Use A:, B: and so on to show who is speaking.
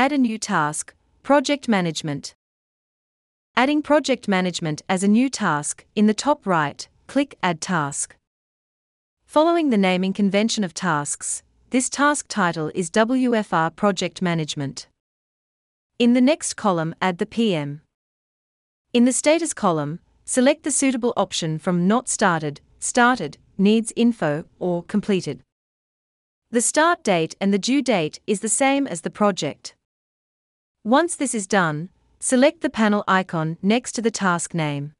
A: Add a new task, Project Management. Adding Project Management as a new task, in the top right, click Add Task. Following the naming convention of tasks, this task title is WFR Project Management. In the next column, add the PM. In the status column, select the suitable option from Not Started, Started, Needs Info, or Completed. The start date and the due date is the same as the project. Once this is done, select the panel icon next to the task name.